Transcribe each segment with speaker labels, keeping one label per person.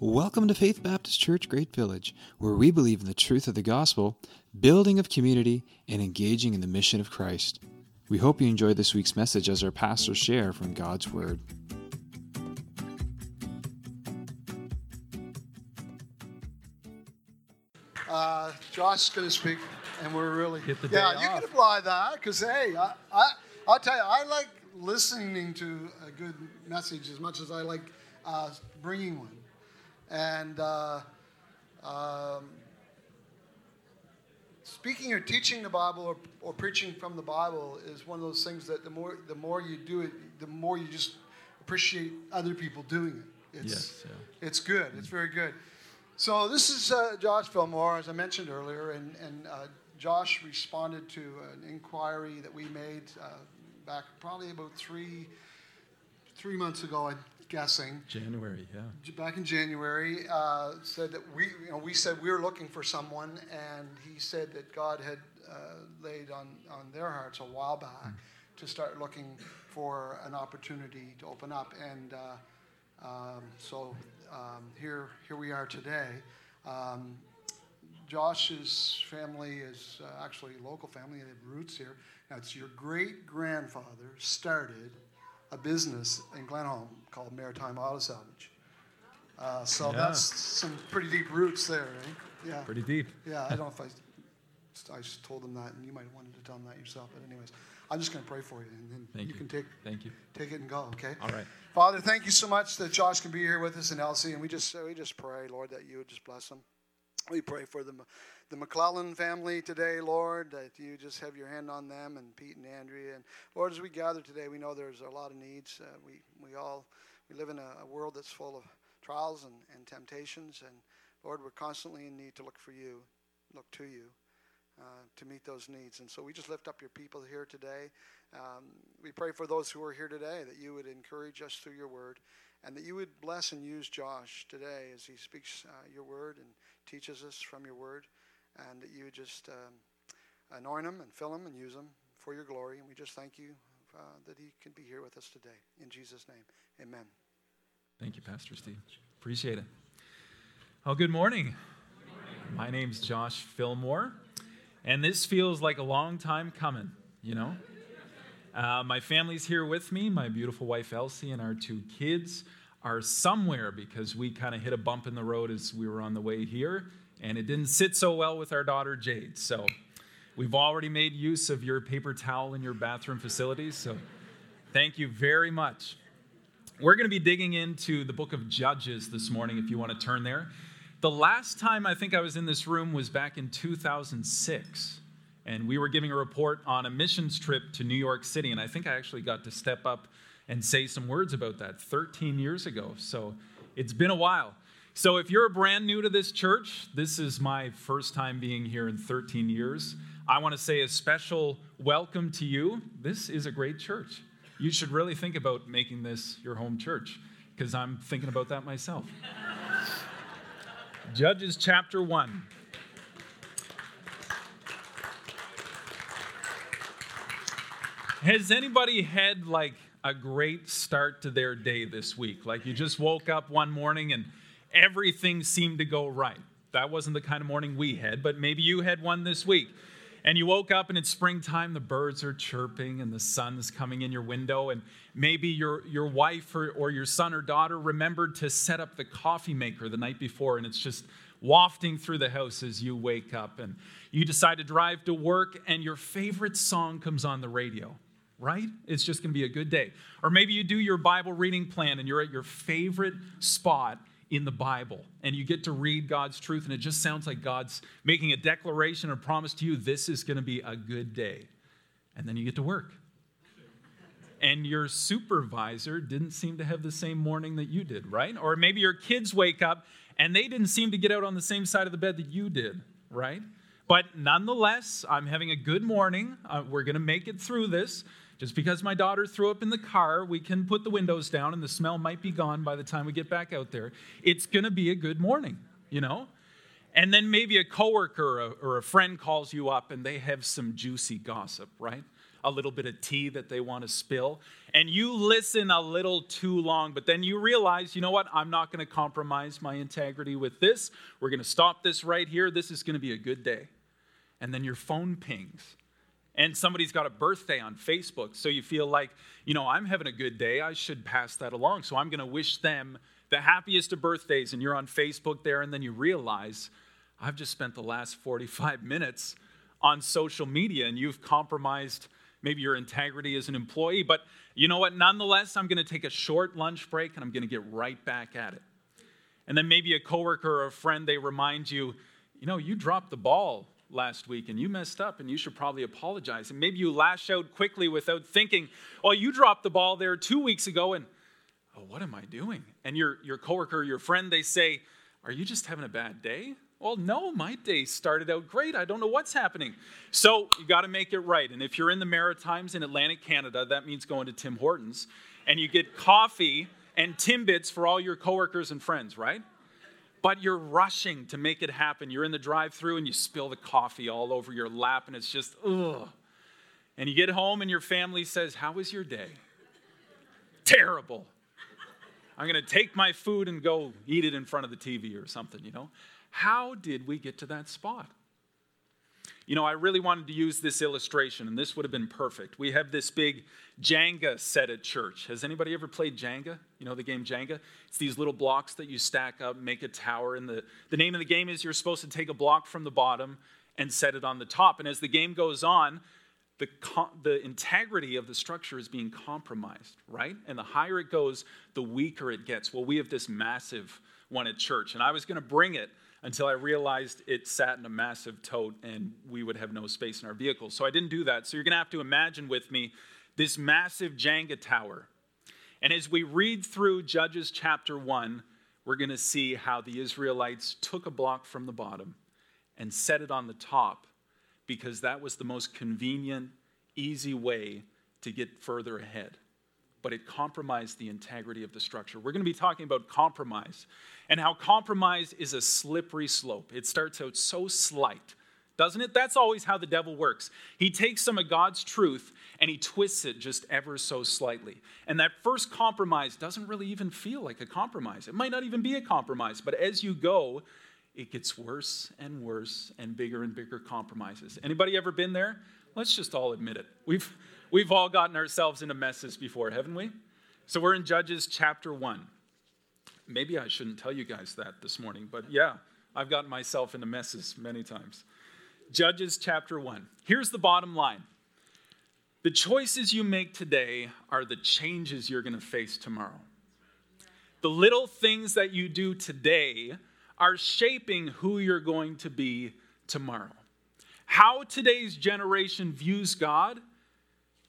Speaker 1: Welcome to Faith Baptist Church Great Village, where we believe in the truth of the gospel, building of community, and engaging in the mission of Christ. We hope you enjoy this week's message as our pastors share from God's Word.
Speaker 2: Uh, Josh is going to speak, and we're really
Speaker 3: Get the
Speaker 2: yeah.
Speaker 3: day
Speaker 2: you
Speaker 3: off.
Speaker 2: can apply that because hey, I, I I'll tell you, I like listening to a good message as much as I like uh, bringing one, and uh, um, speaking or teaching the Bible or, or preaching from the Bible is one of those things that the more the more you do it, the more you just appreciate other people doing it. It's,
Speaker 3: Yes, yeah.
Speaker 2: it's good. It's very good. So this is uh, Josh Fillmore, as I mentioned earlier, and, and uh, Josh responded to an inquiry that we made uh, back probably about three three months ago, I'm guessing.
Speaker 3: January, yeah.
Speaker 2: Back in January, uh, said that we, you know, we said we were looking for someone, and he said that God had uh, laid on, on their hearts a while back to start looking for an opportunity to open up, and uh, um, so um, here here we are today. Um, Josh's family is uh, actually a local family. They have roots here. That's your great grandfather started a business in Glenholme called Maritime Auto Salvage. Uh, so
Speaker 3: Yeah.
Speaker 2: that's some pretty deep roots there, eh? Yeah.
Speaker 3: Pretty deep.
Speaker 2: Yeah, I don't know if I, I just told them that, and you might have wanted to tell them that yourself. But anyways, I'm just going to pray for you, and then
Speaker 3: Thank
Speaker 2: you
Speaker 3: you.
Speaker 2: can take
Speaker 3: Thank you.
Speaker 2: take it and go. Okay.
Speaker 3: All right.
Speaker 2: Father, thank you so much that Josh can be here with us and Elsie, and we just we just pray, Lord, that you would just bless them. We pray for the the McClellan family today, Lord, that you just have your hand on them and Pete and Andrea, and Lord, as we gather today, we know there's a lot of needs. Uh, we we all we live in a, a world that's full of trials and, and temptations, and Lord, we're constantly in need to look for you, look to you. Uh, to meet those needs. And so we just lift up your people here today. Um, we pray for those who are here today that you would encourage us through your word and that you would bless and use Josh today as he speaks uh, your word and teaches us from your word and that you would just um, anoint him and fill him and use him for your glory. And we just thank you uh, that he can be here with us today. In Jesus' name, amen.
Speaker 3: Thank you, Pastor Steve. Appreciate it. Oh, good morning. My name's Josh Fillmore, and this feels like a long time coming, you know? Uh, my family's here with me. My beautiful wife Elsie and our two kids are somewhere because we kind of hit a bump in the road as we were on the way here, and it didn't sit so well with our daughter Jade. So we've already made use of your paper towel in your bathroom facilities. So thank you very much. We're going to be digging into the book of Judges this morning if you want to turn there. The last time I think I was in this room was back in 2006, and we were giving a report on a missions trip to New York City, and I think I actually got to step up and say some words about that 13 years ago. So it's been a while. So if you're brand new to this church, this is my first time being here in 13 years. I want to say a special welcome to you. This is a great church. You should really think about making this your home church because I'm thinking about that myself. Judges chapter 1. Has anybody had like a great start to their day this week? Like you just woke up one morning and everything seemed to go right. That wasn't the kind of morning we had, but maybe you had one this week. And you woke up and it's springtime, the birds are chirping and the sun's coming in your window. And maybe your, your wife or, or your son or daughter remembered to set up the coffee maker the night before and it's just wafting through the house as you wake up. And you decide to drive to work and your favorite song comes on the radio, right? It's just going to be a good day. Or maybe you do your Bible reading plan and you're at your favorite spot in the Bible and you get to read God's truth, and it just sounds like God's making a declaration or promise to you this is going to be a good day. And then you get to work. And your supervisor didn't seem to have the same morning that you did, right? Or maybe your kids wake up and they didn't seem to get out on the same side of the bed that you did, right? But nonetheless, I'm having a good morning. Uh, we're going to make it through this. Just because my daughter threw up in the car, we can put the windows down and the smell might be gone by the time we get back out there. It's going to be a good morning, you know? And then maybe a coworker or a, or a friend calls you up and they have some juicy gossip, right? a little bit of tea that they want to spill. And you listen a little too long, but then you realize, you know what? I'm not going to compromise my integrity with this. We're going to stop this right here. This is going to be a good day. And then your phone pings. And somebody's got a birthday on Facebook. So you feel like, you know, I'm having a good day. I should pass that along. So I'm going to wish them the happiest of birthdays. And you're on Facebook there. And then you realize, I've just spent the last 45 minutes on social media and you've compromised maybe your integrity as an employee. But you know what? Nonetheless, I'm going to take a short lunch break and I'm going to get right back at it. And then maybe a coworker or a friend, they remind you, you know, you dropped the ball last week and you messed up and you should probably apologize. And maybe you lash out quickly without thinking, oh, you dropped the ball there two weeks ago and, oh, what am I doing? And your, your coworker, your friend, they say, are you just having a bad day? Well, no, my day started out great. I don't know what's happening. So you got to make it right. And if you're in the Maritimes in Atlantic Canada, that means going to Tim Hortons and you get coffee and Timbits for all your coworkers and friends, right? But you're rushing to make it happen. You're in the drive through and you spill the coffee all over your lap and it's just, ugh. And you get home and your family says, How was your day? Terrible. I'm going to take my food and go eat it in front of the TV or something, you know? How did we get to that spot? You know, I really wanted to use this illustration, and this would have been perfect. We have this big Jenga set at church. Has anybody ever played Jenga? You know the game Jenga? It's these little blocks that you stack up, make a tower, and the, the name of the game is you're supposed to take a block from the bottom and set it on the top. And as the game goes on, the, the integrity of the structure is being compromised, right? And the higher it goes, the weaker it gets. Well, we have this massive one at church, and I was going to bring it until I realized it sat in a massive tote and we would have no space in our vehicle. So I didn't do that. So you're going to have to imagine with me this massive Jenga tower. And as we read through Judges chapter 1, we're going to see how the Israelites took a block from the bottom and set it on the top because that was the most convenient, easy way to get further ahead. But it compromised the integrity of the structure. We're going to be talking about compromise and how compromise is a slippery slope. It starts out so slight, doesn't it? That's always how the devil works. He takes some of God's truth and he twists it just ever so slightly. And that first compromise doesn't really even feel like a compromise. It might not even be a compromise, but as you go, it gets worse and worse and bigger and bigger compromises. Anybody ever been there? Let's just all admit it. We've we've all gotten ourselves into messes before, haven't we? So we're in Judges chapter 1 maybe I shouldn't tell you guys that this morning, but yeah, I've gotten myself into messes many times. Judges chapter 1. Here's the bottom line the choices you make today are the changes you're going to face tomorrow. The little things that you do today are shaping who you're going to be tomorrow. How today's generation views God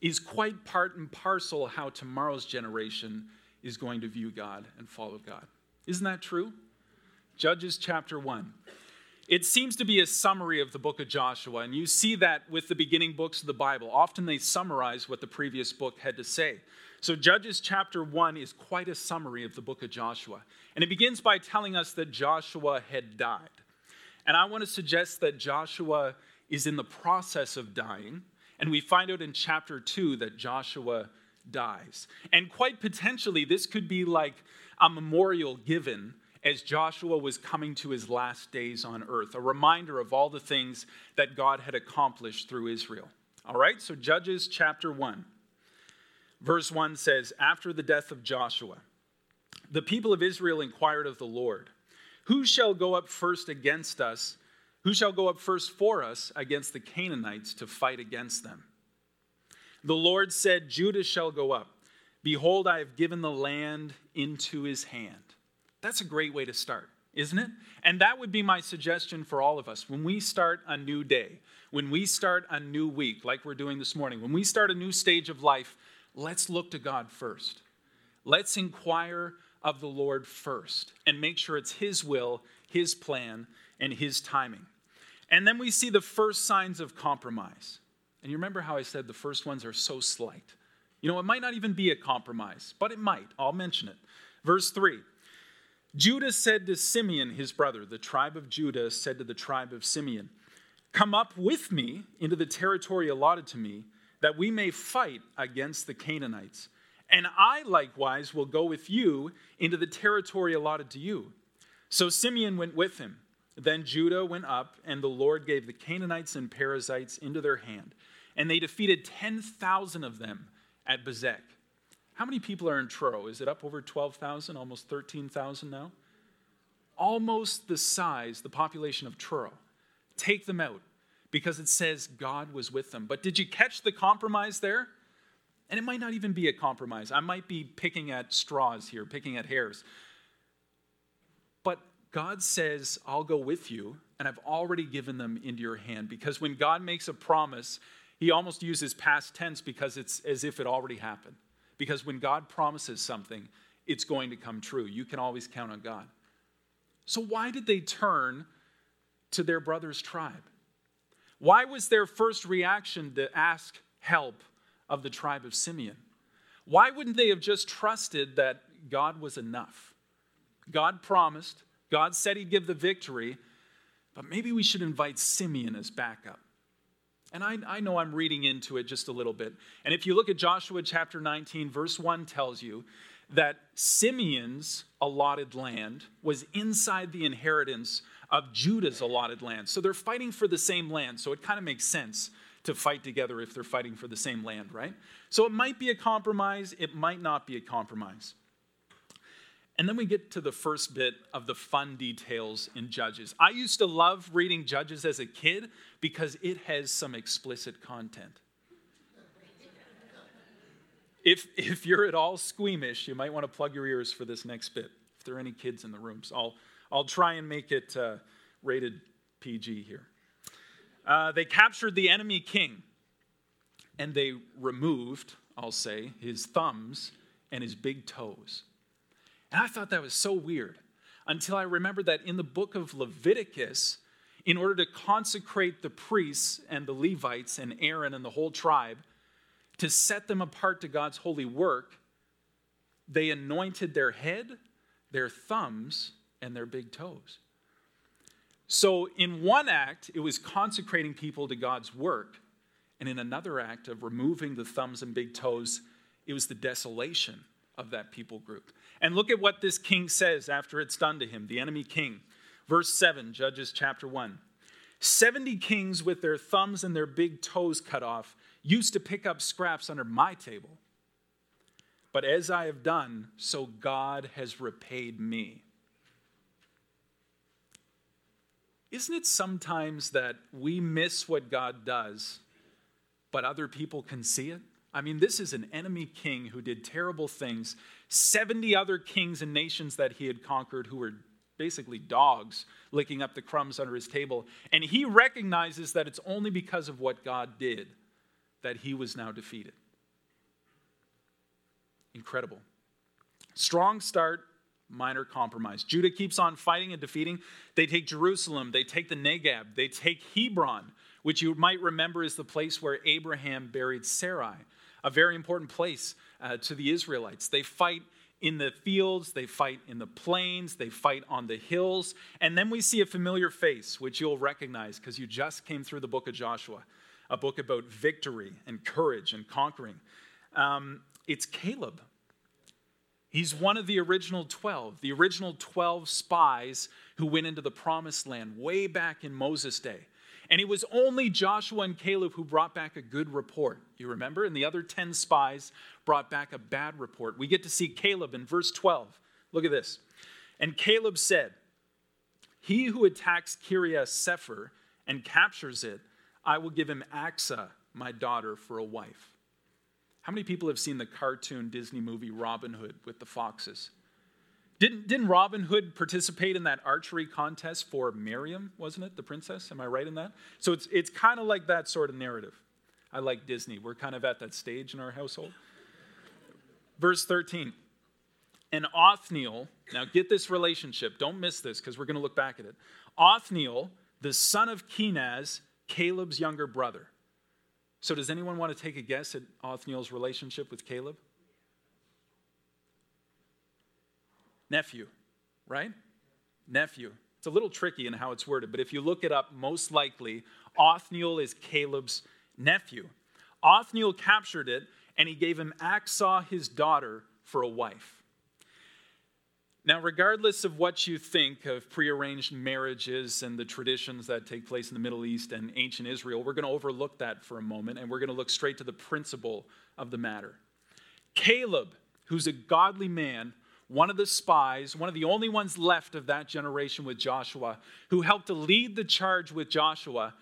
Speaker 3: is quite part and parcel how tomorrow's generation is going to view God and follow God. Isn't that true? Judges chapter 1. It seems to be a summary of the book of Joshua, and you see that with the beginning books of the Bible. Often they summarize what the previous book had to say. So, Judges chapter 1 is quite a summary of the book of Joshua. And it begins by telling us that Joshua had died. And I want to suggest that Joshua is in the process of dying. And we find out in chapter 2 that Joshua dies. And quite potentially, this could be like a memorial given as Joshua was coming to his last days on earth, a reminder of all the things that God had accomplished through Israel. All right, so Judges chapter 1, verse 1 says After the death of Joshua, the people of Israel inquired of the Lord, Who shall go up first against us? Who shall go up first for us against the Canaanites to fight against them? The Lord said, Judah shall go up. Behold, I have given the land into his hand. That's a great way to start, isn't it? And that would be my suggestion for all of us. When we start a new day, when we start a new week, like we're doing this morning, when we start a new stage of life, let's look to God first. Let's inquire of the Lord first and make sure it's His will, His plan, and His timing. And then we see the first signs of compromise. And you remember how I said the first ones are so slight. You know, it might not even be a compromise, but it might. I'll mention it. Verse 3 Judah said to Simeon, his brother, the tribe of Judah said to the tribe of Simeon, Come up with me into the territory allotted to me, that we may fight against the Canaanites. And I likewise will go with you into the territory allotted to you. So Simeon went with him. Then Judah went up, and the Lord gave the Canaanites and Perizzites into their hand. And they defeated 10,000 of them at Bezek. How many people are in Truro? Is it up over 12,000, almost 13,000 now? Almost the size, the population of Truro. Take them out because it says God was with them. But did you catch the compromise there? And it might not even be a compromise. I might be picking at straws here, picking at hairs. God says, I'll go with you, and I've already given them into your hand. Because when God makes a promise, he almost uses past tense because it's as if it already happened. Because when God promises something, it's going to come true. You can always count on God. So, why did they turn to their brother's tribe? Why was their first reaction to ask help of the tribe of Simeon? Why wouldn't they have just trusted that God was enough? God promised, God said He'd give the victory, but maybe we should invite Simeon as backup. And I, I know I'm reading into it just a little bit. And if you look at Joshua chapter 19, verse 1 tells you that Simeon's allotted land was inside the inheritance of Judah's allotted land. So they're fighting for the same land. So it kind of makes sense to fight together if they're fighting for the same land, right? So it might be a compromise, it might not be a compromise. And then we get to the first bit of the fun details in Judges. I used to love reading Judges as a kid because it has some explicit content. If, if you're at all squeamish, you might want to plug your ears for this next bit, if there are any kids in the room. So I'll, I'll try and make it uh, rated PG here. Uh, they captured the enemy king and they removed, I'll say, his thumbs and his big toes. And I thought that was so weird until I remembered that in the book of Leviticus, in order to consecrate the priests and the Levites and Aaron and the whole tribe, to set them apart to God's holy work, they anointed their head, their thumbs, and their big toes. So, in one act, it was consecrating people to God's work. And in another act of removing the thumbs and big toes, it was the desolation of that people group. And look at what this king says after it's done to him, the enemy king. Verse 7, Judges chapter 1. 70 kings with their thumbs and their big toes cut off used to pick up scraps under my table. But as I have done, so God has repaid me. Isn't it sometimes that we miss what God does, but other people can see it? I mean, this is an enemy king who did terrible things. 70 other kings and nations that he had conquered who were basically dogs licking up the crumbs under his table. And he recognizes that it's only because of what God did that he was now defeated. Incredible. Strong start, minor compromise. Judah keeps on fighting and defeating. They take Jerusalem, they take the Negeb, they take Hebron, which you might remember is the place where Abraham buried Sarai, a very important place uh, to the Israelites. They fight in the fields, they fight in the plains, they fight on the hills. And then we see a familiar face, which you'll recognize because you just came through the book of Joshua, a book about victory and courage and conquering. Um, it's Caleb. He's one of the original 12, the original 12 spies who went into the promised land way back in Moses' day. And it was only Joshua and Caleb who brought back a good report. You remember? And the other 10 spies brought back a bad report. We get to see Caleb in verse 12. Look at this. And Caleb said, He who attacks Kiriath Sepher and captures it, I will give him Achsah, my daughter, for a wife. How many people have seen the cartoon Disney movie Robin Hood with the foxes? Didn't, didn't Robin Hood participate in that archery contest for Miriam, wasn't it, the princess? Am I right in that? So it's, it's kind of like that sort of narrative. I like Disney. We're kind of at that stage in our household. Verse 13. And Othniel, now get this relationship, don't miss this because we're going to look back at it. Othniel, the son of Kenaz, Caleb's younger brother. So, does anyone want to take a guess at Othniel's relationship with Caleb? Nephew, right? Nephew. It's a little tricky in how it's worded, but if you look it up, most likely Othniel is Caleb's nephew. Othniel captured it, and he gave him Achsah, his daughter, for a wife. Now, regardless of what you think of prearranged marriages and the traditions that take place in the Middle East and ancient Israel, we're going to overlook that for a moment and we're going to look straight to the principle of the matter. Caleb, who's a godly man, one of the spies, one of the only ones left of that generation with Joshua, who helped to lead the charge with Joshua,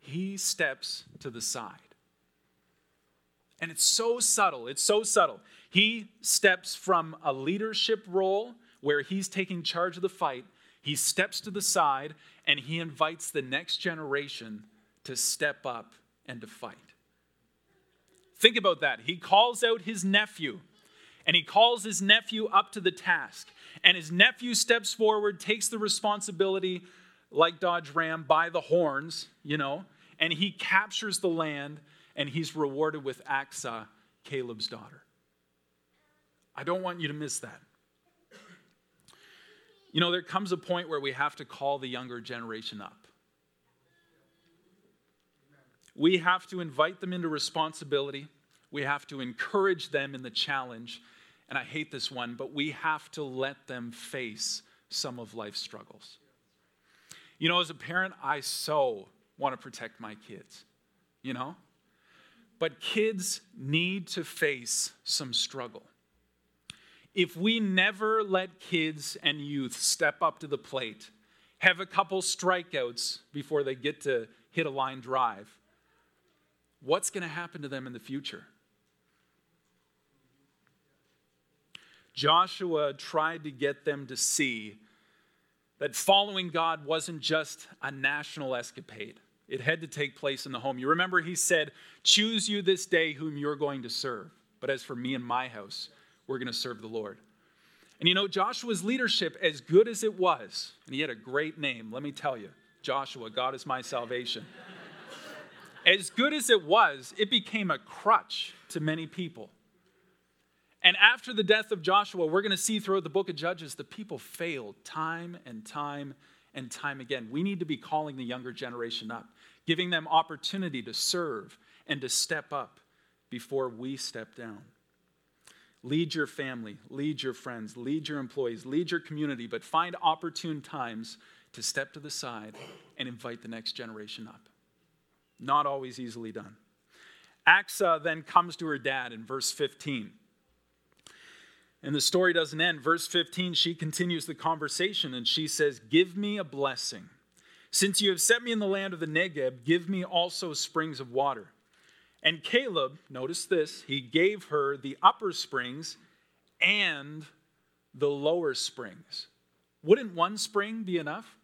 Speaker 3: he steps to the side. And it's so subtle, it's so subtle. He steps from a leadership role where he's taking charge of the fight, he steps to the side and he invites the next generation to step up and to fight. Think about that. He calls out his nephew and he calls his nephew up to the task. And his nephew steps forward, takes the responsibility, like Dodge Ram, by the horns, you know, and he captures the land and he's rewarded with Achsah, Caleb's daughter. I don't want you to miss that. You know, there comes a point where we have to call the younger generation up. We have to invite them into responsibility. We have to encourage them in the challenge. And I hate this one, but we have to let them face some of life's struggles. You know, as a parent, I so want to protect my kids, you know? But kids need to face some struggle if we never let kids and youth step up to the plate, have a couple strikeouts before they get to hit a line drive, what's going to happen to them in the future? Joshua tried to get them to see that following God wasn't just a national escapade. It had to take place in the home. You remember he said, Choose you this day whom you're going to serve. But as for me and my house, we're going to serve the Lord. And you know, Joshua's leadership, as good as it was, and he had a great name, let me tell you Joshua, God is my salvation. as good as it was, it became a crutch to many people. And after the death of Joshua, we're going to see throughout the book of Judges, the people failed time and time and time again. We need to be calling the younger generation up, giving them opportunity to serve and to step up before we step down. Lead your family, lead your friends, lead your employees, lead your community, but find opportune times to step to the side and invite the next generation up. Not always easily done. Achsah then comes to her dad in verse 15. And the story doesn't end. Verse 15, she continues the conversation and she says, Give me a blessing. Since you have set me in the land of the Negeb, give me also springs of water. And Caleb, notice this, he gave her the upper springs and the lower springs. Wouldn't one spring be enough?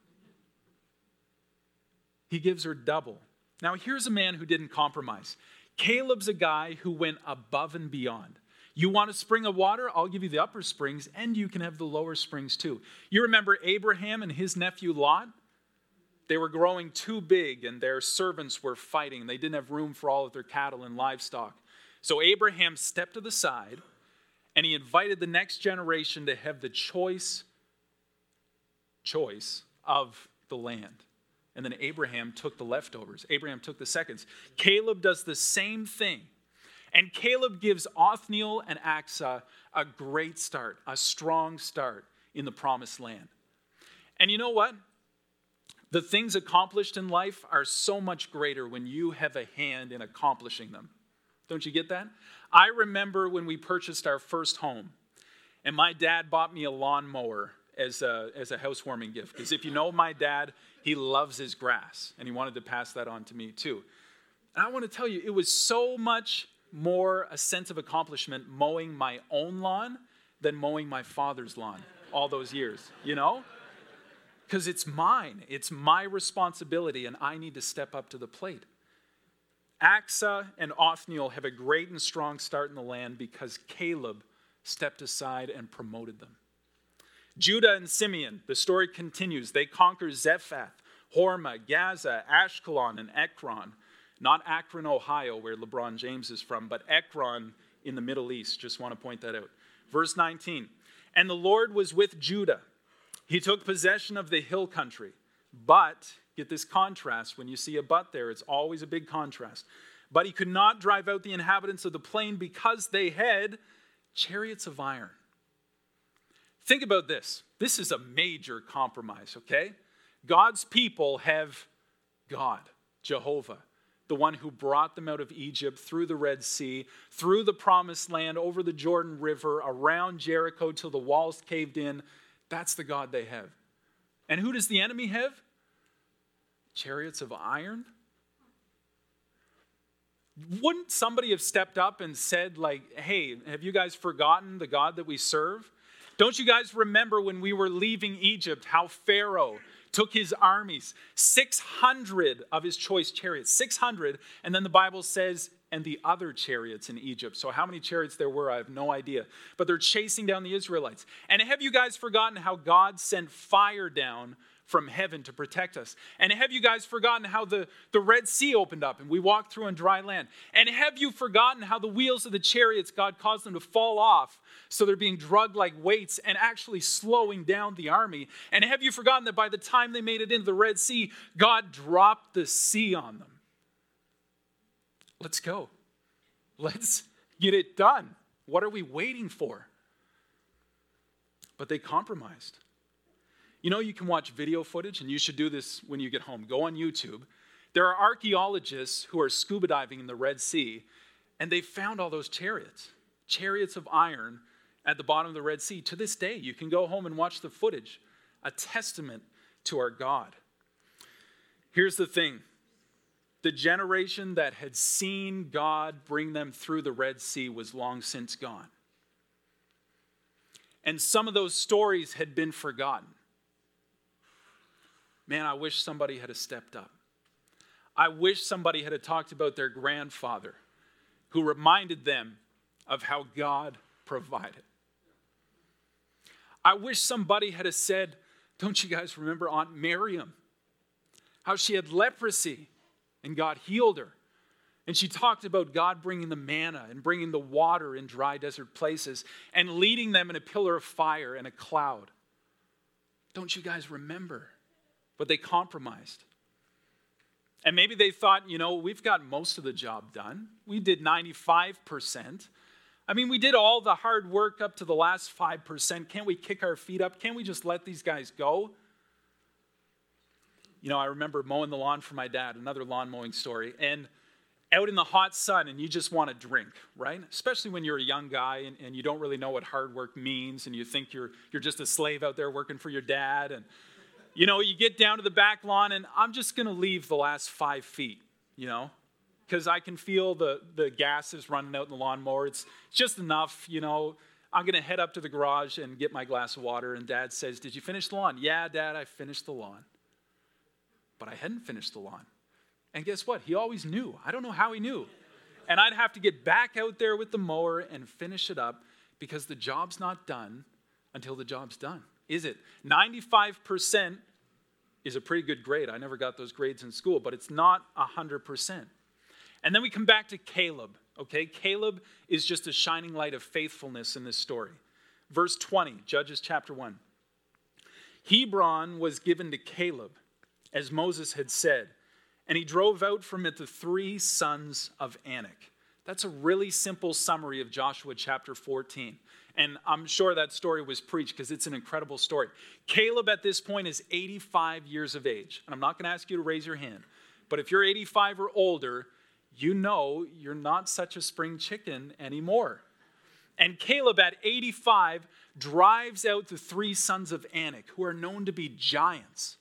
Speaker 3: He gives her double. Now, here's a man who didn't compromise. Caleb's a guy who went above and beyond. You want a spring of water? I'll give you the upper springs, and you can have the lower springs too. You remember Abraham and his nephew Lot? They were growing too big, and their servants were fighting. They didn't have room for all of their cattle and livestock. So Abraham stepped to the side and he invited the next generation to have the choice choice of the land. And then Abraham took the leftovers. Abraham took the seconds. Caleb does the same thing. And Caleb gives Othniel and Achsah a great start, a strong start in the promised land. And you know what? The things accomplished in life are so much greater when you have a hand in accomplishing them. Don't you get that? I remember when we purchased our first home, and my dad bought me a lawnmower as a, as a housewarming gift. Because if you know my dad, he loves his grass, and he wanted to pass that on to me too. And I want to tell you, it was so much more a sense of accomplishment mowing my own lawn than mowing my father's lawn all those years, you know? because it's mine. It's my responsibility, and I need to step up to the plate. Achsah and Othniel have a great and strong start in the land because Caleb stepped aside and promoted them. Judah and Simeon, the story continues. They conquer Zephath, Hormah, Gaza, Ashkelon, and Ekron. Not Akron, Ohio, where LeBron James is from, but Ekron in the Middle East. Just want to point that out. Verse 19 And the Lord was with Judah he took possession of the hill country, but get this contrast when you see a but there, it's always a big contrast. but he could not drive out the inhabitants of the plain because they had chariots of iron. Think about this. This is a major compromise, okay? God's people have God, Jehovah, the one who brought them out of Egypt through the Red Sea, through the promised land, over the Jordan River, around Jericho till the walls caved in. That's the God they have. And who does the enemy have? Chariots of iron? Wouldn't somebody have stepped up and said, like, hey, have you guys forgotten the God that we serve? Don't you guys remember when we were leaving Egypt how Pharaoh took his armies, 600 of his choice chariots, 600, and then the Bible says, and the other chariots in Egypt. So, how many chariots there were, I have no idea. But they're chasing down the Israelites. And have you guys forgotten how God sent fire down from heaven to protect us. And have you guys forgotten how the, the Red Sea opened up and we walked through on dry land? And have you forgotten how the wheels of the chariots, God caused them to fall off so they're being drugged like weights and actually slowing down the army? And have you forgotten that by the time they made it into the Red Sea, God dropped the sea on them? Let's go. Let's get it done. What are we waiting for? But they compromised. You know, you can watch video footage, and you should do this when you get home. Go on YouTube. There are archaeologists who are scuba diving in the Red Sea, and they found all those chariots, chariots of iron at the bottom of the Red Sea. To this day, you can go home and watch the footage, a testament to our God. Here's the thing the generation that had seen God bring them through the Red Sea was long since gone. And some of those stories had been forgotten. Man, I wish somebody had stepped up. I wish somebody had talked about their grandfather who reminded them of how God provided. I wish somebody had said, Don't you guys remember Aunt Miriam? How she had leprosy and God healed her. And she talked about God bringing the manna and bringing the water in dry desert places and leading them in a pillar of fire and a cloud. Don't you guys remember? But they compromised. And maybe they thought, you know, we've got most of the job done. We did 95%. I mean, we did all the hard work up to the last 5%. Can't we kick our feet up? Can't we just let these guys go? You know, I remember mowing the lawn for my dad, another lawn mowing story, and out in the hot sun, and you just want to drink, right? Especially when you're a young guy and, and you don't really know what hard work means, and you think you're, you're just a slave out there working for your dad. And you know, you get down to the back lawn, and I'm just going to leave the last five feet, you know, because I can feel the, the gas is running out in the lawnmower. It's just enough, you know. I'm going to head up to the garage and get my glass of water. And dad says, Did you finish the lawn? Yeah, dad, I finished the lawn. But I hadn't finished the lawn. And guess what? He always knew. I don't know how he knew. And I'd have to get back out there with the mower and finish it up because the job's not done until the job's done is it? 95% is a pretty good grade. I never got those grades in school, but it's not 100%. And then we come back to Caleb, okay? Caleb is just a shining light of faithfulness in this story. Verse 20, Judges chapter 1. Hebron was given to Caleb, as Moses had said, and he drove out from it the three sons of Anak. That's a really simple summary of Joshua chapter 14. And I'm sure that story was preached because it's an incredible story. Caleb at this point is 85 years of age. And I'm not going to ask you to raise your hand, but if you're 85 or older, you know you're not such a spring chicken anymore. And Caleb at 85 drives out the three sons of Anak, who are known to be giants.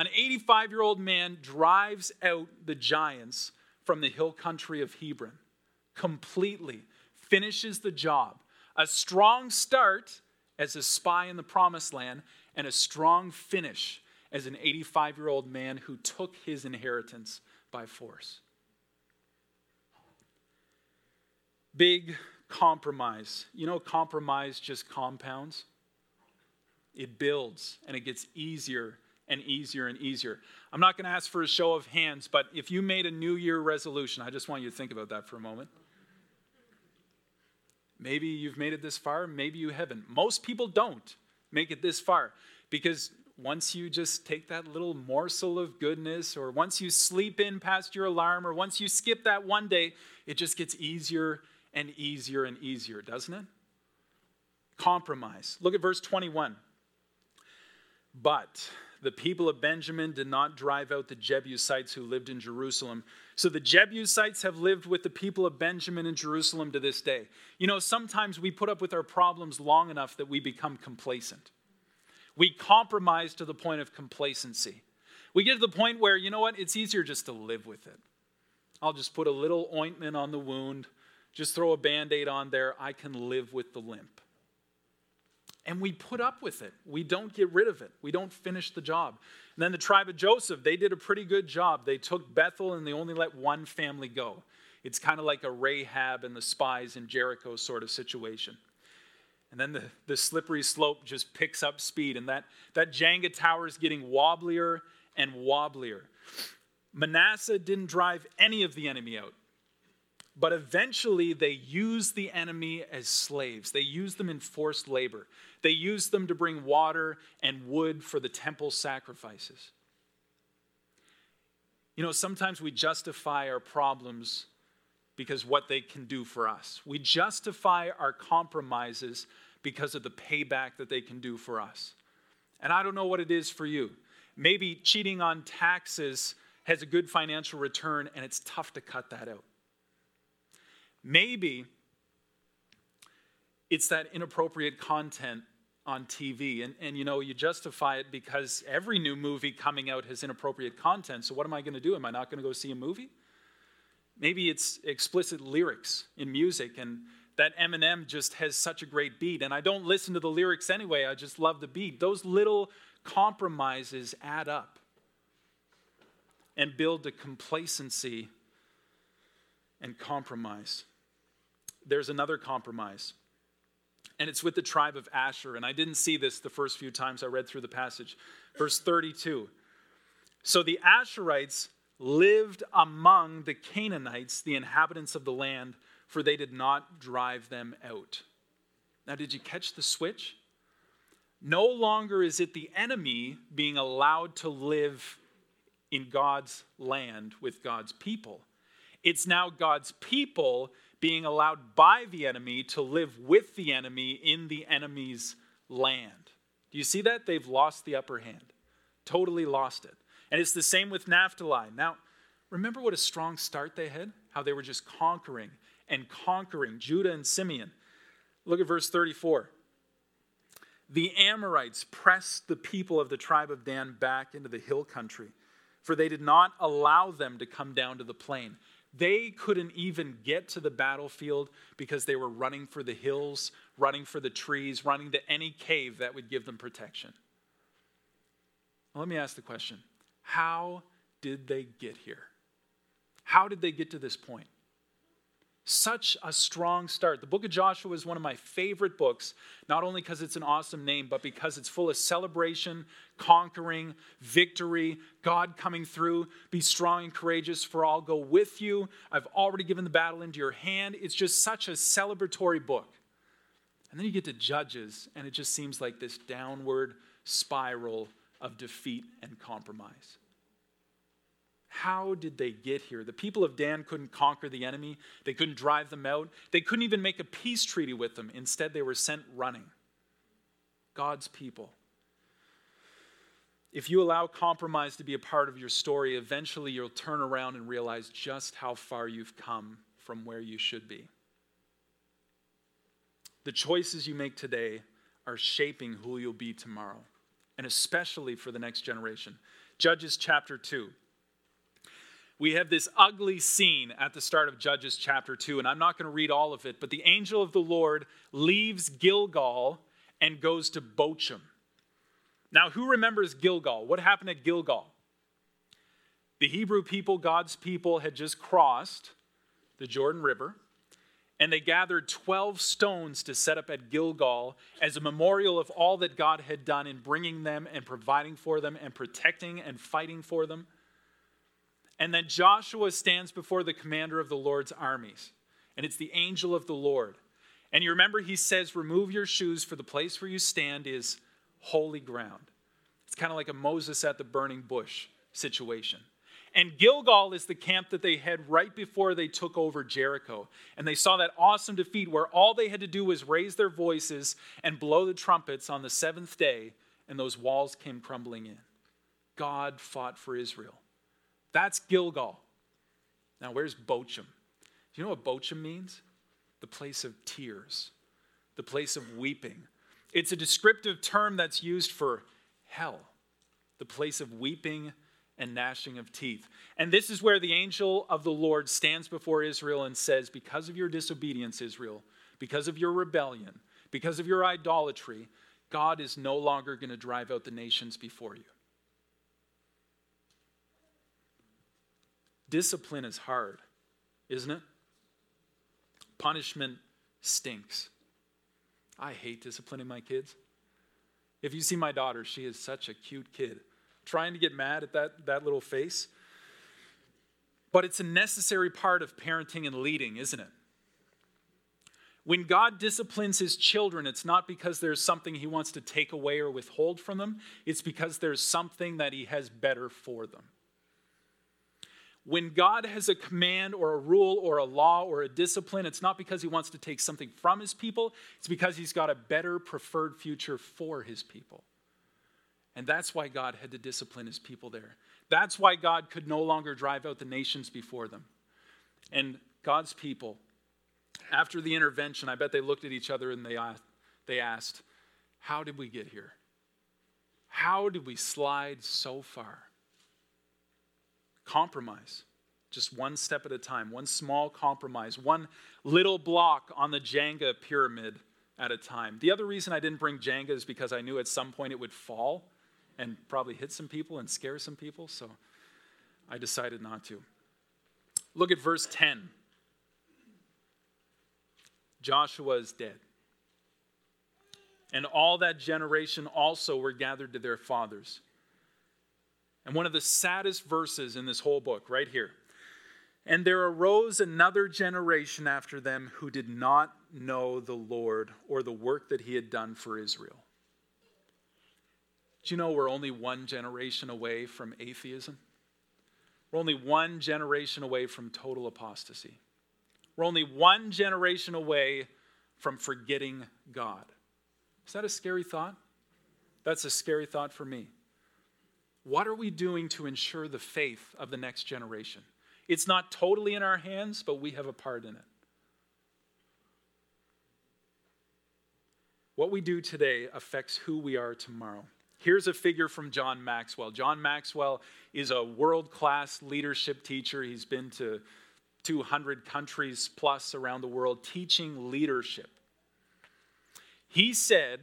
Speaker 3: An 85 year old man drives out the giants from the hill country of Hebron completely, finishes the job. A strong start as a spy in the promised land, and a strong finish as an 85 year old man who took his inheritance by force. Big compromise. You know, compromise just compounds, it builds and it gets easier and easier and easier. I'm not going to ask for a show of hands, but if you made a New Year resolution, I just want you to think about that for a moment. Maybe you've made it this far, maybe you haven't. Most people don't make it this far because once you just take that little morsel of goodness, or once you sleep in past your alarm, or once you skip that one day, it just gets easier and easier and easier, doesn't it? Compromise. Look at verse 21. But the people of Benjamin did not drive out the Jebusites who lived in Jerusalem. So the Jebusites have lived with the people of Benjamin in Jerusalem to this day. You know, sometimes we put up with our problems long enough that we become complacent. We compromise to the point of complacency. We get to the point where, you know what, it's easier just to live with it. I'll just put a little ointment on the wound, just throw a band aid on there. I can live with the limp. And we put up with it. We don't get rid of it. We don't finish the job. And then the tribe of Joseph, they did a pretty good job. They took Bethel and they only let one family go. It's kind of like a Rahab and the spies in Jericho sort of situation. And then the, the slippery slope just picks up speed, and that, that Jenga tower is getting wobblier and wobblier. Manasseh didn't drive any of the enemy out, but eventually they used the enemy as slaves. They used them in forced labor, they used them to bring water and wood for the temple sacrifices. You know, sometimes we justify our problems because what they can do for us. We justify our compromises because of the payback that they can do for us. And I don't know what it is for you. Maybe cheating on taxes has a good financial return and it's tough to cut that out. Maybe it's that inappropriate content on TV. And, and you know, you justify it because every new movie coming out has inappropriate content. So what am I going to do? Am I not going to go see a movie? Maybe it's explicit lyrics in music, and that Eminem just has such a great beat. And I don't listen to the lyrics anyway, I just love the beat. Those little compromises add up and build a complacency and compromise. There's another compromise, and it's with the tribe of Asher. And I didn't see this the first few times I read through the passage. Verse 32. So the Asherites lived among the Canaanites, the inhabitants of the land, for they did not drive them out. Now, did you catch the switch? No longer is it the enemy being allowed to live in God's land with God's people. It's now God's people being allowed by the enemy to live with the enemy in the enemy's land. Do you see that? They've lost the upper hand, totally lost it. And it's the same with Naphtali. Now, remember what a strong start they had? How they were just conquering and conquering Judah and Simeon. Look at verse 34. The Amorites pressed the people of the tribe of Dan back into the hill country, for they did not allow them to come down to the plain. They couldn't even get to the battlefield because they were running for the hills, running for the trees, running to any cave that would give them protection. Well, let me ask the question How did they get here? How did they get to this point? Such a strong start. The book of Joshua is one of my favorite books, not only because it's an awesome name, but because it's full of celebration, conquering, victory, God coming through. Be strong and courageous, for I'll go with you. I've already given the battle into your hand. It's just such a celebratory book. And then you get to Judges, and it just seems like this downward spiral of defeat and compromise. How did they get here? The people of Dan couldn't conquer the enemy, they couldn't drive them out, they couldn't even make a peace treaty with them. Instead, they were sent running. God's people. If you allow compromise to be a part of your story, eventually you'll turn around and realize just how far you've come from where you should be. The choices you make today are shaping who you'll be tomorrow, and especially for the next generation. Judges chapter 2 we have this ugly scene at the start of Judges chapter 2, and I'm not going to read all of it, but the angel of the Lord leaves Gilgal and goes to Bochim. Now, who remembers Gilgal? What happened at Gilgal? The Hebrew people, God's people, had just crossed the Jordan River, and they gathered 12 stones to set up at Gilgal as a memorial of all that God had done in bringing them and providing for them and protecting and fighting for them. And then Joshua stands before the commander of the Lord's armies, and it's the angel of the Lord. And you remember he says, Remove your shoes, for the place where you stand is holy ground. It's kind of like a Moses at the burning bush situation. And Gilgal is the camp that they had right before they took over Jericho. And they saw that awesome defeat where all they had to do was raise their voices and blow the trumpets on the seventh day, and those walls came crumbling in. God fought for Israel. That's Gilgal. Now, where's Bochim? Do you know what Bochim means? The place of tears, the place of weeping. It's a descriptive term that's used for hell, the place of weeping and gnashing of teeth. And this is where the angel of the Lord stands before Israel and says, Because of your disobedience, Israel, because of your rebellion, because of your idolatry, God is no longer going to drive out the nations before you. Discipline is hard, isn't it? Punishment stinks. I hate disciplining my kids. If you see my daughter, she is such a cute kid trying to get mad at that, that little face. But it's a necessary part of parenting and leading, isn't it? When God disciplines his children, it's not because there's something he wants to take away or withhold from them, it's because there's something that he has better for them. When God has a command or a rule or a law or a discipline, it's not because he wants to take something from his people, it's because he's got a better, preferred future for his people. And that's why God had to discipline his people there. That's why God could no longer drive out the nations before them. And God's people, after the intervention, I bet they looked at each other and they, uh, they asked, How did we get here? How did we slide so far? Compromise. Just one step at a time, one small compromise, one little block on the Jenga pyramid at a time. The other reason I didn't bring Jenga is because I knew at some point it would fall and probably hit some people and scare some people, so I decided not to. Look at verse 10. Joshua is dead. And all that generation also were gathered to their fathers. And one of the saddest verses in this whole book, right here. And there arose another generation after them who did not know the Lord or the work that he had done for Israel. Do you know we're only one generation away from atheism? We're only one generation away from total apostasy. We're only one generation away from forgetting God. Is that a scary thought? That's a scary thought for me. What are we doing to ensure the faith of the next generation? It's not totally in our hands, but we have a part in it. What we do today affects who we are tomorrow. Here's a figure from John Maxwell. John Maxwell is a world class leadership teacher. He's been to 200 countries plus around the world teaching leadership. He said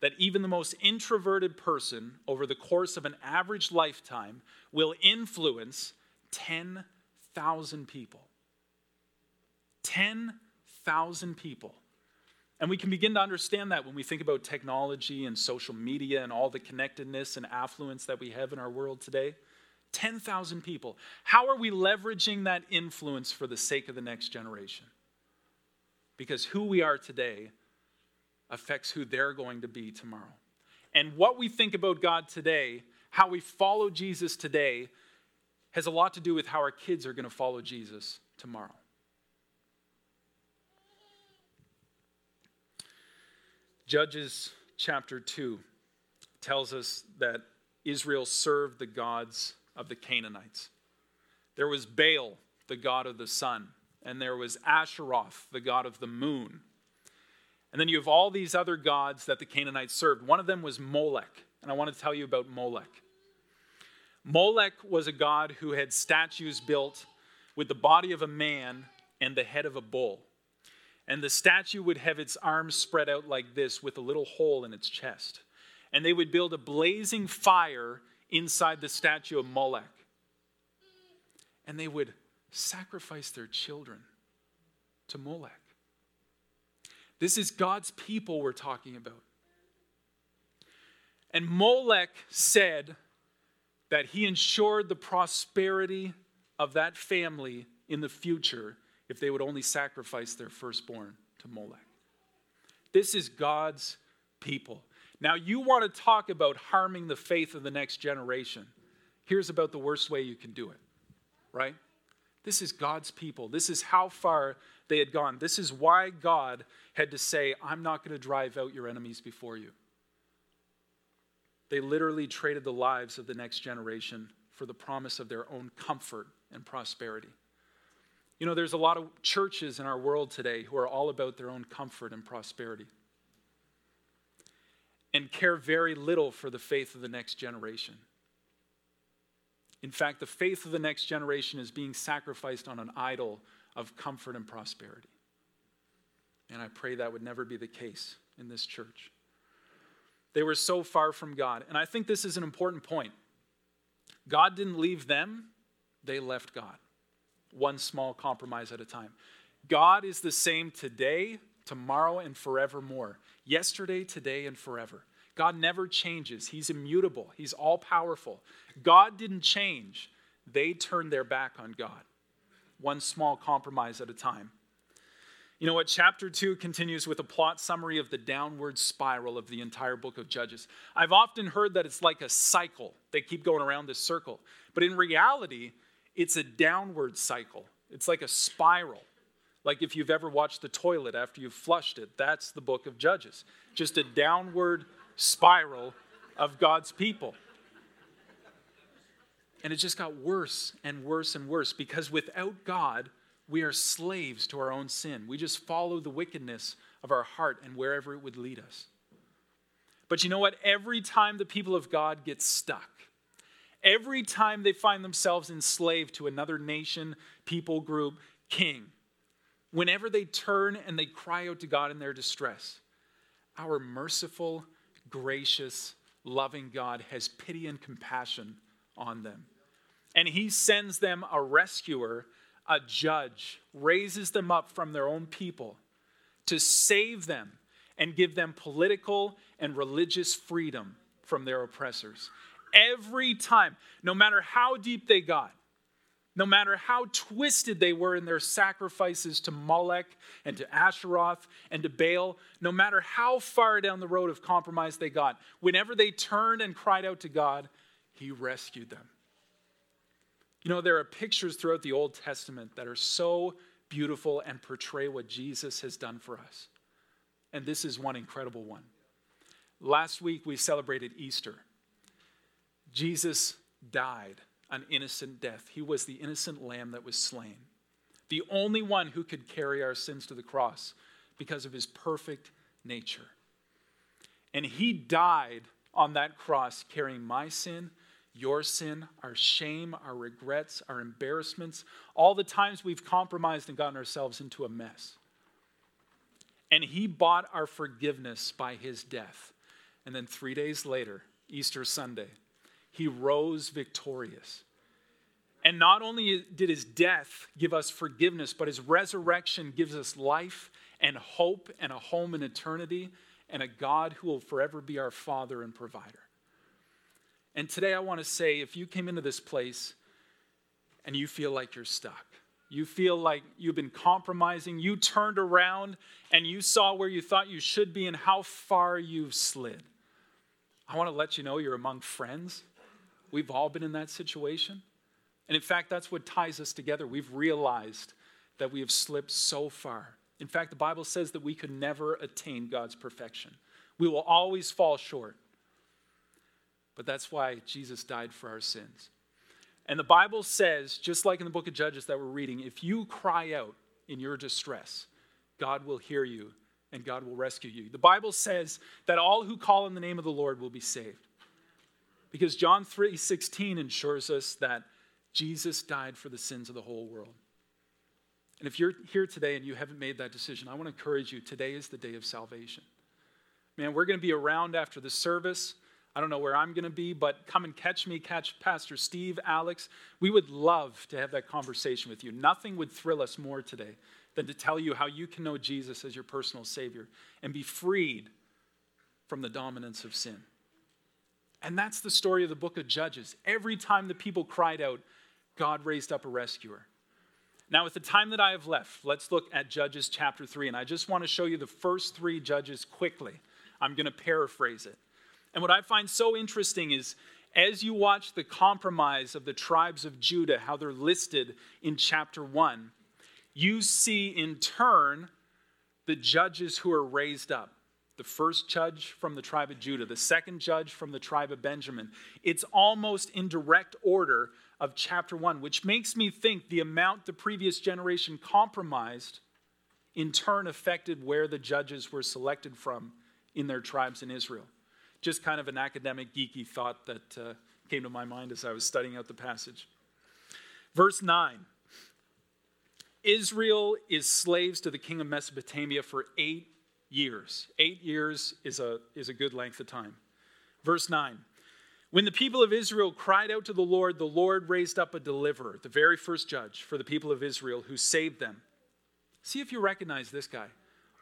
Speaker 3: that even the most introverted person over the course of an average lifetime will influence 10,000 people. 10,000 people. And we can begin to understand that when we think about technology and social media and all the connectedness and affluence that we have in our world today. 10,000 people. How are we leveraging that influence for the sake of the next generation? Because who we are today affects who they're going to be tomorrow. And what we think about God today, how we follow Jesus today, has a lot to do with how our kids are going to follow Jesus tomorrow. Judges chapter 2 tells us that Israel served the gods of the Canaanites. There was Baal, the god of the sun, and there was Asheroth, the god of the moon. And then you have all these other gods that the Canaanites served. One of them was Molech, and I want to tell you about Molech. Molech was a god who had statues built with the body of a man and the head of a bull. And the statue would have its arms spread out like this with a little hole in its chest. And they would build a blazing fire inside the statue of Molech. And they would sacrifice their children to Molech. This is God's people we're talking about. And Molech said that he ensured the prosperity of that family in the future if they would only sacrifice their firstborn to Molech. This is God's people. Now, you want to talk about harming the faith of the next generation. Here's about the worst way you can do it, right? This is God's people. This is how far they had gone. This is why God had to say, I'm not going to drive out your enemies before you. They literally traded the lives of the next generation for the promise of their own comfort and prosperity. You know, there's a lot of churches in our world today who are all about their own comfort and prosperity and care very little for the faith of the next generation. In fact, the faith of the next generation is being sacrificed on an idol of comfort and prosperity. And I pray that would never be the case in this church. They were so far from God. And I think this is an important point. God didn't leave them, they left God. One small compromise at a time. God is the same today, tomorrow, and forevermore. Yesterday, today, and forever. God never changes. He's immutable. He's all powerful. God didn't change. They turned their back on God. One small compromise at a time. You know what? Chapter 2 continues with a plot summary of the downward spiral of the entire book of Judges. I've often heard that it's like a cycle. They keep going around this circle. But in reality, it's a downward cycle. It's like a spiral. Like if you've ever watched the toilet after you've flushed it, that's the book of Judges. Just a downward spiral of God's people. And it just got worse and worse and worse because without God, we are slaves to our own sin. We just follow the wickedness of our heart and wherever it would lead us. But you know what? Every time the people of God get stuck, every time they find themselves enslaved to another nation, people group, king, whenever they turn and they cry out to God in their distress, our merciful, gracious, loving God has pity and compassion on them. And he sends them a rescuer, a judge, raises them up from their own people to save them and give them political and religious freedom from their oppressors. Every time, no matter how deep they got, no matter how twisted they were in their sacrifices to Molech and to Asheroth and to Baal, no matter how far down the road of compromise they got, whenever they turned and cried out to God, He rescued them. You know, there are pictures throughout the Old Testament that are so beautiful and portray what Jesus has done for us. And this is one incredible one. Last week we celebrated Easter. Jesus died an innocent death. He was the innocent lamb that was slain, the only one who could carry our sins to the cross because of his perfect nature. And he died on that cross carrying my sin, your sin, our shame, our regrets, our embarrassments, all the times we've compromised and gotten ourselves into a mess. And he bought our forgiveness by his death. And then three days later, Easter Sunday, he rose victorious. And not only did his death give us forgiveness, but his resurrection gives us life and hope and a home in eternity and a God who will forever be our Father and provider. And today I want to say if you came into this place and you feel like you're stuck, you feel like you've been compromising, you turned around and you saw where you thought you should be and how far you've slid. I want to let you know you're among friends We've all been in that situation. And in fact, that's what ties us together. We've realized that we have slipped so far. In fact, the Bible says that we could never attain God's perfection, we will always fall short. But that's why Jesus died for our sins. And the Bible says, just like in the book of Judges that we're reading, if you cry out in your distress, God will hear you and God will rescue you. The Bible says that all who call in the name of the Lord will be saved. Because John 3:16 ensures us that Jesus died for the sins of the whole world. And if you're here today and you haven't made that decision, I want to encourage you today is the day of salvation. Man, we're going to be around after the service. I don't know where I'm going to be, but come and catch me, catch Pastor Steve, Alex. We would love to have that conversation with you. Nothing would thrill us more today than to tell you how you can know Jesus as your personal Savior and be freed from the dominance of sin. And that's the story of the book of Judges. Every time the people cried out, God raised up a rescuer. Now, with the time that I have left, let's look at Judges chapter 3. And I just want to show you the first three Judges quickly. I'm going to paraphrase it. And what I find so interesting is as you watch the compromise of the tribes of Judah, how they're listed in chapter 1, you see in turn the judges who are raised up. The first judge from the tribe of Judah, the second judge from the tribe of Benjamin. It's almost in direct order of chapter 1, which makes me think the amount the previous generation compromised in turn affected where the judges were selected from in their tribes in Israel. Just kind of an academic, geeky thought that uh, came to my mind as I was studying out the passage. Verse 9 Israel is slaves to the king of Mesopotamia for eight years. Eight years is a, is a good length of time. Verse 9 When the people of Israel cried out to the Lord, the Lord raised up a deliverer, the very first judge for the people of Israel, who saved them See if you recognize this guy.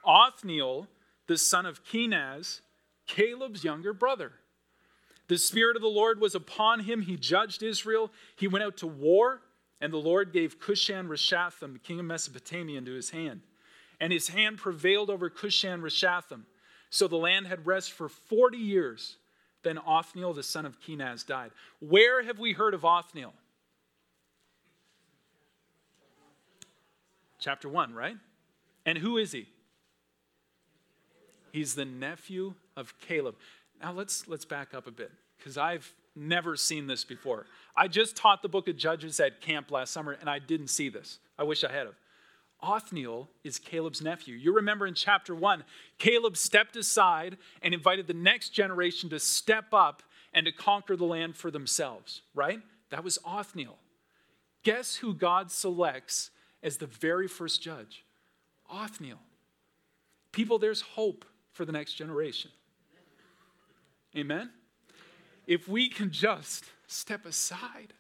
Speaker 3: Othniel, the son of Kenaz, Caleb's younger brother. The Spirit of the Lord was upon him. He judged Israel. He went out to war, and the Lord gave Cushan Rishathaim, the king of Mesopotamia, into his hand. And his hand prevailed over Cushan Rishathaim. So the land had rest for 40 years. Then Othniel, the son of Kenaz, died. Where have we heard of Othniel? chapter 1, right? And who is he? He's the nephew of Caleb. Now let's let's back up a bit because I've never seen this before. I just taught the book of Judges at camp last summer and I didn't see this. I wish I had have. Othniel is Caleb's nephew. You remember in chapter 1, Caleb stepped aside and invited the next generation to step up and to conquer the land for themselves, right? That was Othniel. Guess who God selects as the very first judge. Othniel. People, there's hope for the next generation. Amen? If we can just step aside,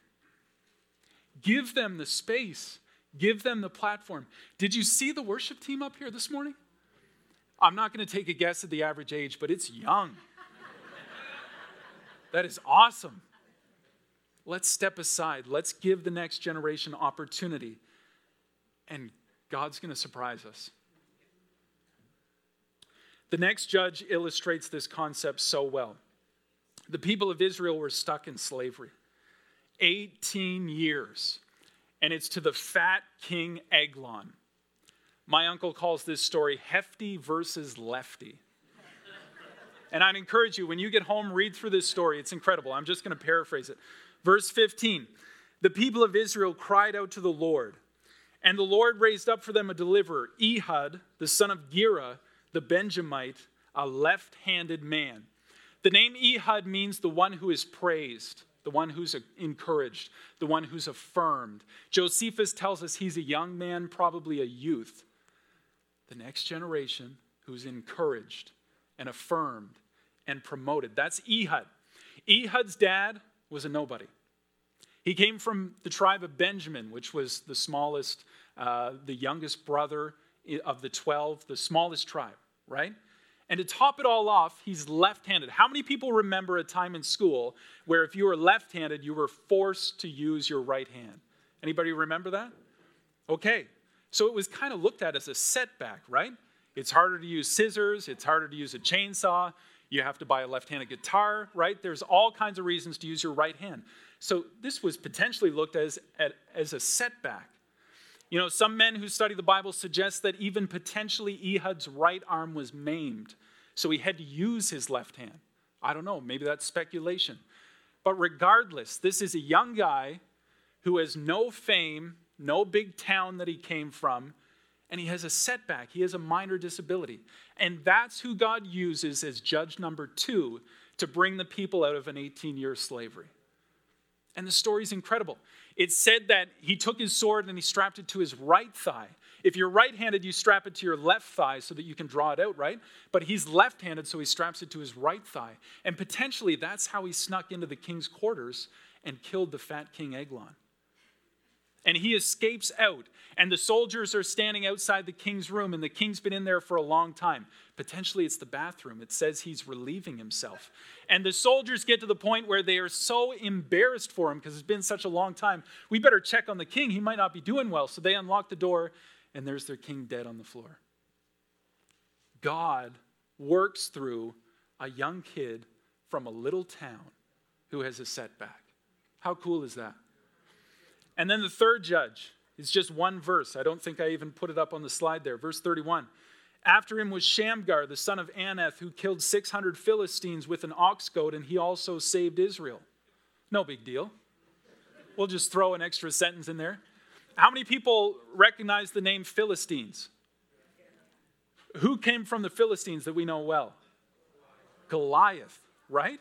Speaker 3: give them the space, give them the platform. Did you see the worship team up here this morning? I'm not going to take a guess at the average age, but it's young. that is awesome. Let's step aside. Let's give the next generation opportunity and God's going to surprise us. The next judge illustrates this concept so well. The people of Israel were stuck in slavery 18 years, and it's to the fat king Eglon. My uncle calls this story hefty versus lefty. And I'd encourage you, when you get home, read through this story. It's incredible. I'm just going to paraphrase it. Verse 15 The people of Israel cried out to the Lord and the Lord raised up for them a deliverer, Ehud, the son of Gera, the Benjamite, a left handed man. The name Ehud means the one who is praised, the one who's encouraged, the one who's affirmed. Josephus tells us he's a young man, probably a youth. The next generation who's encouraged and affirmed and promoted. That's Ehud. Ehud's dad was a nobody. He came from the tribe of Benjamin, which was the smallest, uh, the youngest brother of the 12, the smallest tribe, right? And to top it all off, he's left handed. How many people remember a time in school where if you were left handed, you were forced to use your right hand? Anybody remember that? Okay. So it was kind of looked at as a setback, right? It's harder to use scissors, it's harder to use a chainsaw, you have to buy a left handed guitar, right? There's all kinds of reasons to use your right hand. So this was potentially looked as, at, as a setback. You know, some men who study the Bible suggest that even potentially Ehud's right arm was maimed, so he had to use his left hand. I don't know, maybe that's speculation. But regardless, this is a young guy who has no fame, no big town that he came from, and he has a setback. He has a minor disability. And that's who God uses as judge number two to bring the people out of an 18 year slavery. And the story is incredible. It said that he took his sword and he strapped it to his right thigh. If you're right handed, you strap it to your left thigh so that you can draw it out, right? But he's left handed, so he straps it to his right thigh. And potentially that's how he snuck into the king's quarters and killed the fat king Eglon. And he escapes out, and the soldiers are standing outside the king's room, and the king's been in there for a long time. Potentially, it's the bathroom. It says he's relieving himself. And the soldiers get to the point where they are so embarrassed for him because it's been such a long time. We better check on the king. He might not be doing well. So they unlock the door, and there's their king dead on the floor. God works through a young kid from a little town who has a setback. How cool is that? And then the third judge is just one verse. I don't think I even put it up on the slide there. Verse 31. After him was Shamgar, the son of Anath, who killed 600 Philistines with an ox goad, and he also saved Israel. No big deal. We'll just throw an extra sentence in there. How many people recognize the name Philistines? Who came from the Philistines that we know well? Goliath, right?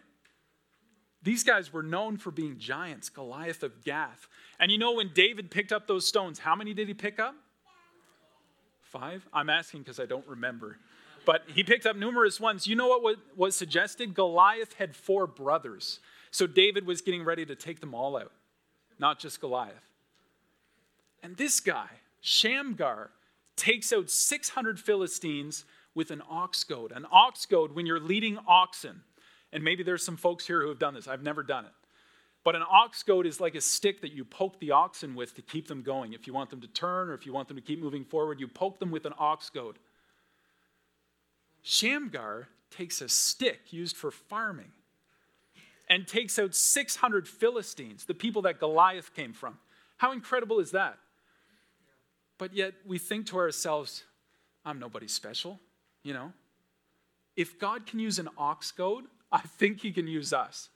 Speaker 3: These guys were known for being giants, Goliath of Gath. And you know, when David picked up those stones, how many did he pick up? Five? I'm asking because I don't remember. But he picked up numerous ones. You know what was suggested? Goliath had four brothers. So David was getting ready to take them all out, not just Goliath. And this guy, Shamgar, takes out 600 Philistines with an ox goad. An ox goad, when you're leading oxen, and maybe there's some folks here who have done this, I've never done it. But an ox goad is like a stick that you poke the oxen with to keep them going. If you want them to turn or if you want them to keep moving forward, you poke them with an ox goad. Shamgar takes a stick used for farming and takes out 600 Philistines, the people that Goliath came from. How incredible is that? But yet we think to ourselves, I'm nobody special, you know? If God can use an ox goad, I think he can use us,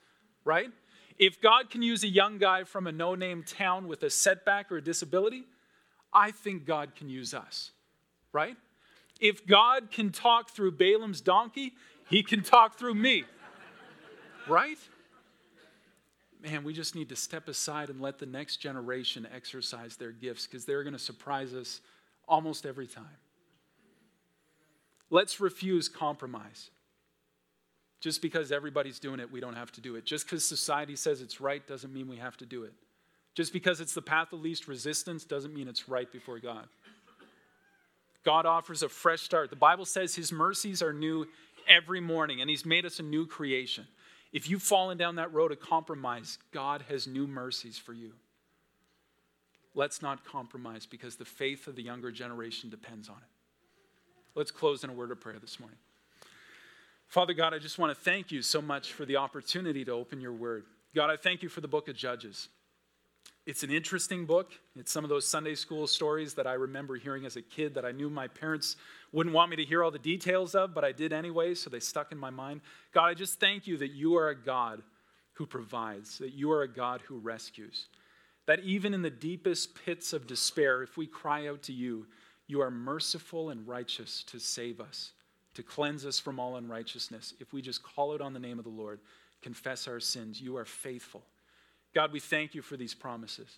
Speaker 3: right? If God can use a young guy from a no name town with a setback or a disability, I think God can use us, right? If God can talk through Balaam's donkey, he can talk through me, right? Man, we just need to step aside and let the next generation exercise their gifts because they're going to surprise us almost every time. Let's refuse compromise. Just because everybody's doing it, we don't have to do it. Just because society says it's right doesn't mean we have to do it. Just because it's the path of least resistance doesn't mean it's right before God. God offers a fresh start. The Bible says his mercies are new every morning, and he's made us a new creation. If you've fallen down that road of compromise, God has new mercies for you. Let's not compromise because the faith of the younger generation depends on it. Let's close in a word of prayer this morning. Father God, I just want to thank you so much for the opportunity to open your word. God, I thank you for the book of Judges. It's an interesting book. It's some of those Sunday school stories that I remember hearing as a kid that I knew my parents wouldn't want me to hear all the details of, but I did anyway, so they stuck in my mind. God, I just thank you that you are a God who provides, that you are a God who rescues. That even in the deepest pits of despair, if we cry out to you, you are merciful and righteous to save us to cleanse us from all unrighteousness. If we just call out on the name of the Lord, confess our sins, you are faithful. God, we thank you for these promises.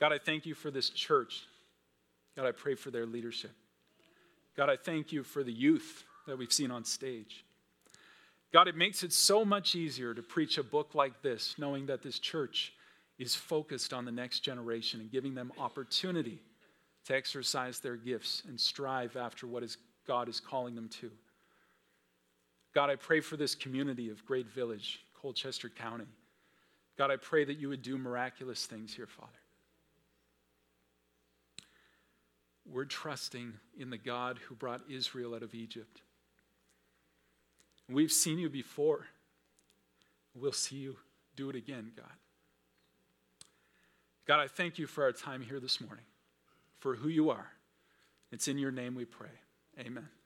Speaker 3: God, I thank you for this church. God, I pray for their leadership. God, I thank you for the youth that we've seen on stage. God, it makes it so much easier to preach a book like this, knowing that this church is focused on the next generation and giving them opportunity to exercise their gifts and strive after what is God is calling them to. God, I pray for this community of Great Village, Colchester County. God, I pray that you would do miraculous things here, Father. We're trusting in the God who brought Israel out of Egypt. We've seen you before. We'll see you do it again, God. God, I thank you for our time here this morning, for who you are. It's in your name we pray. Amen.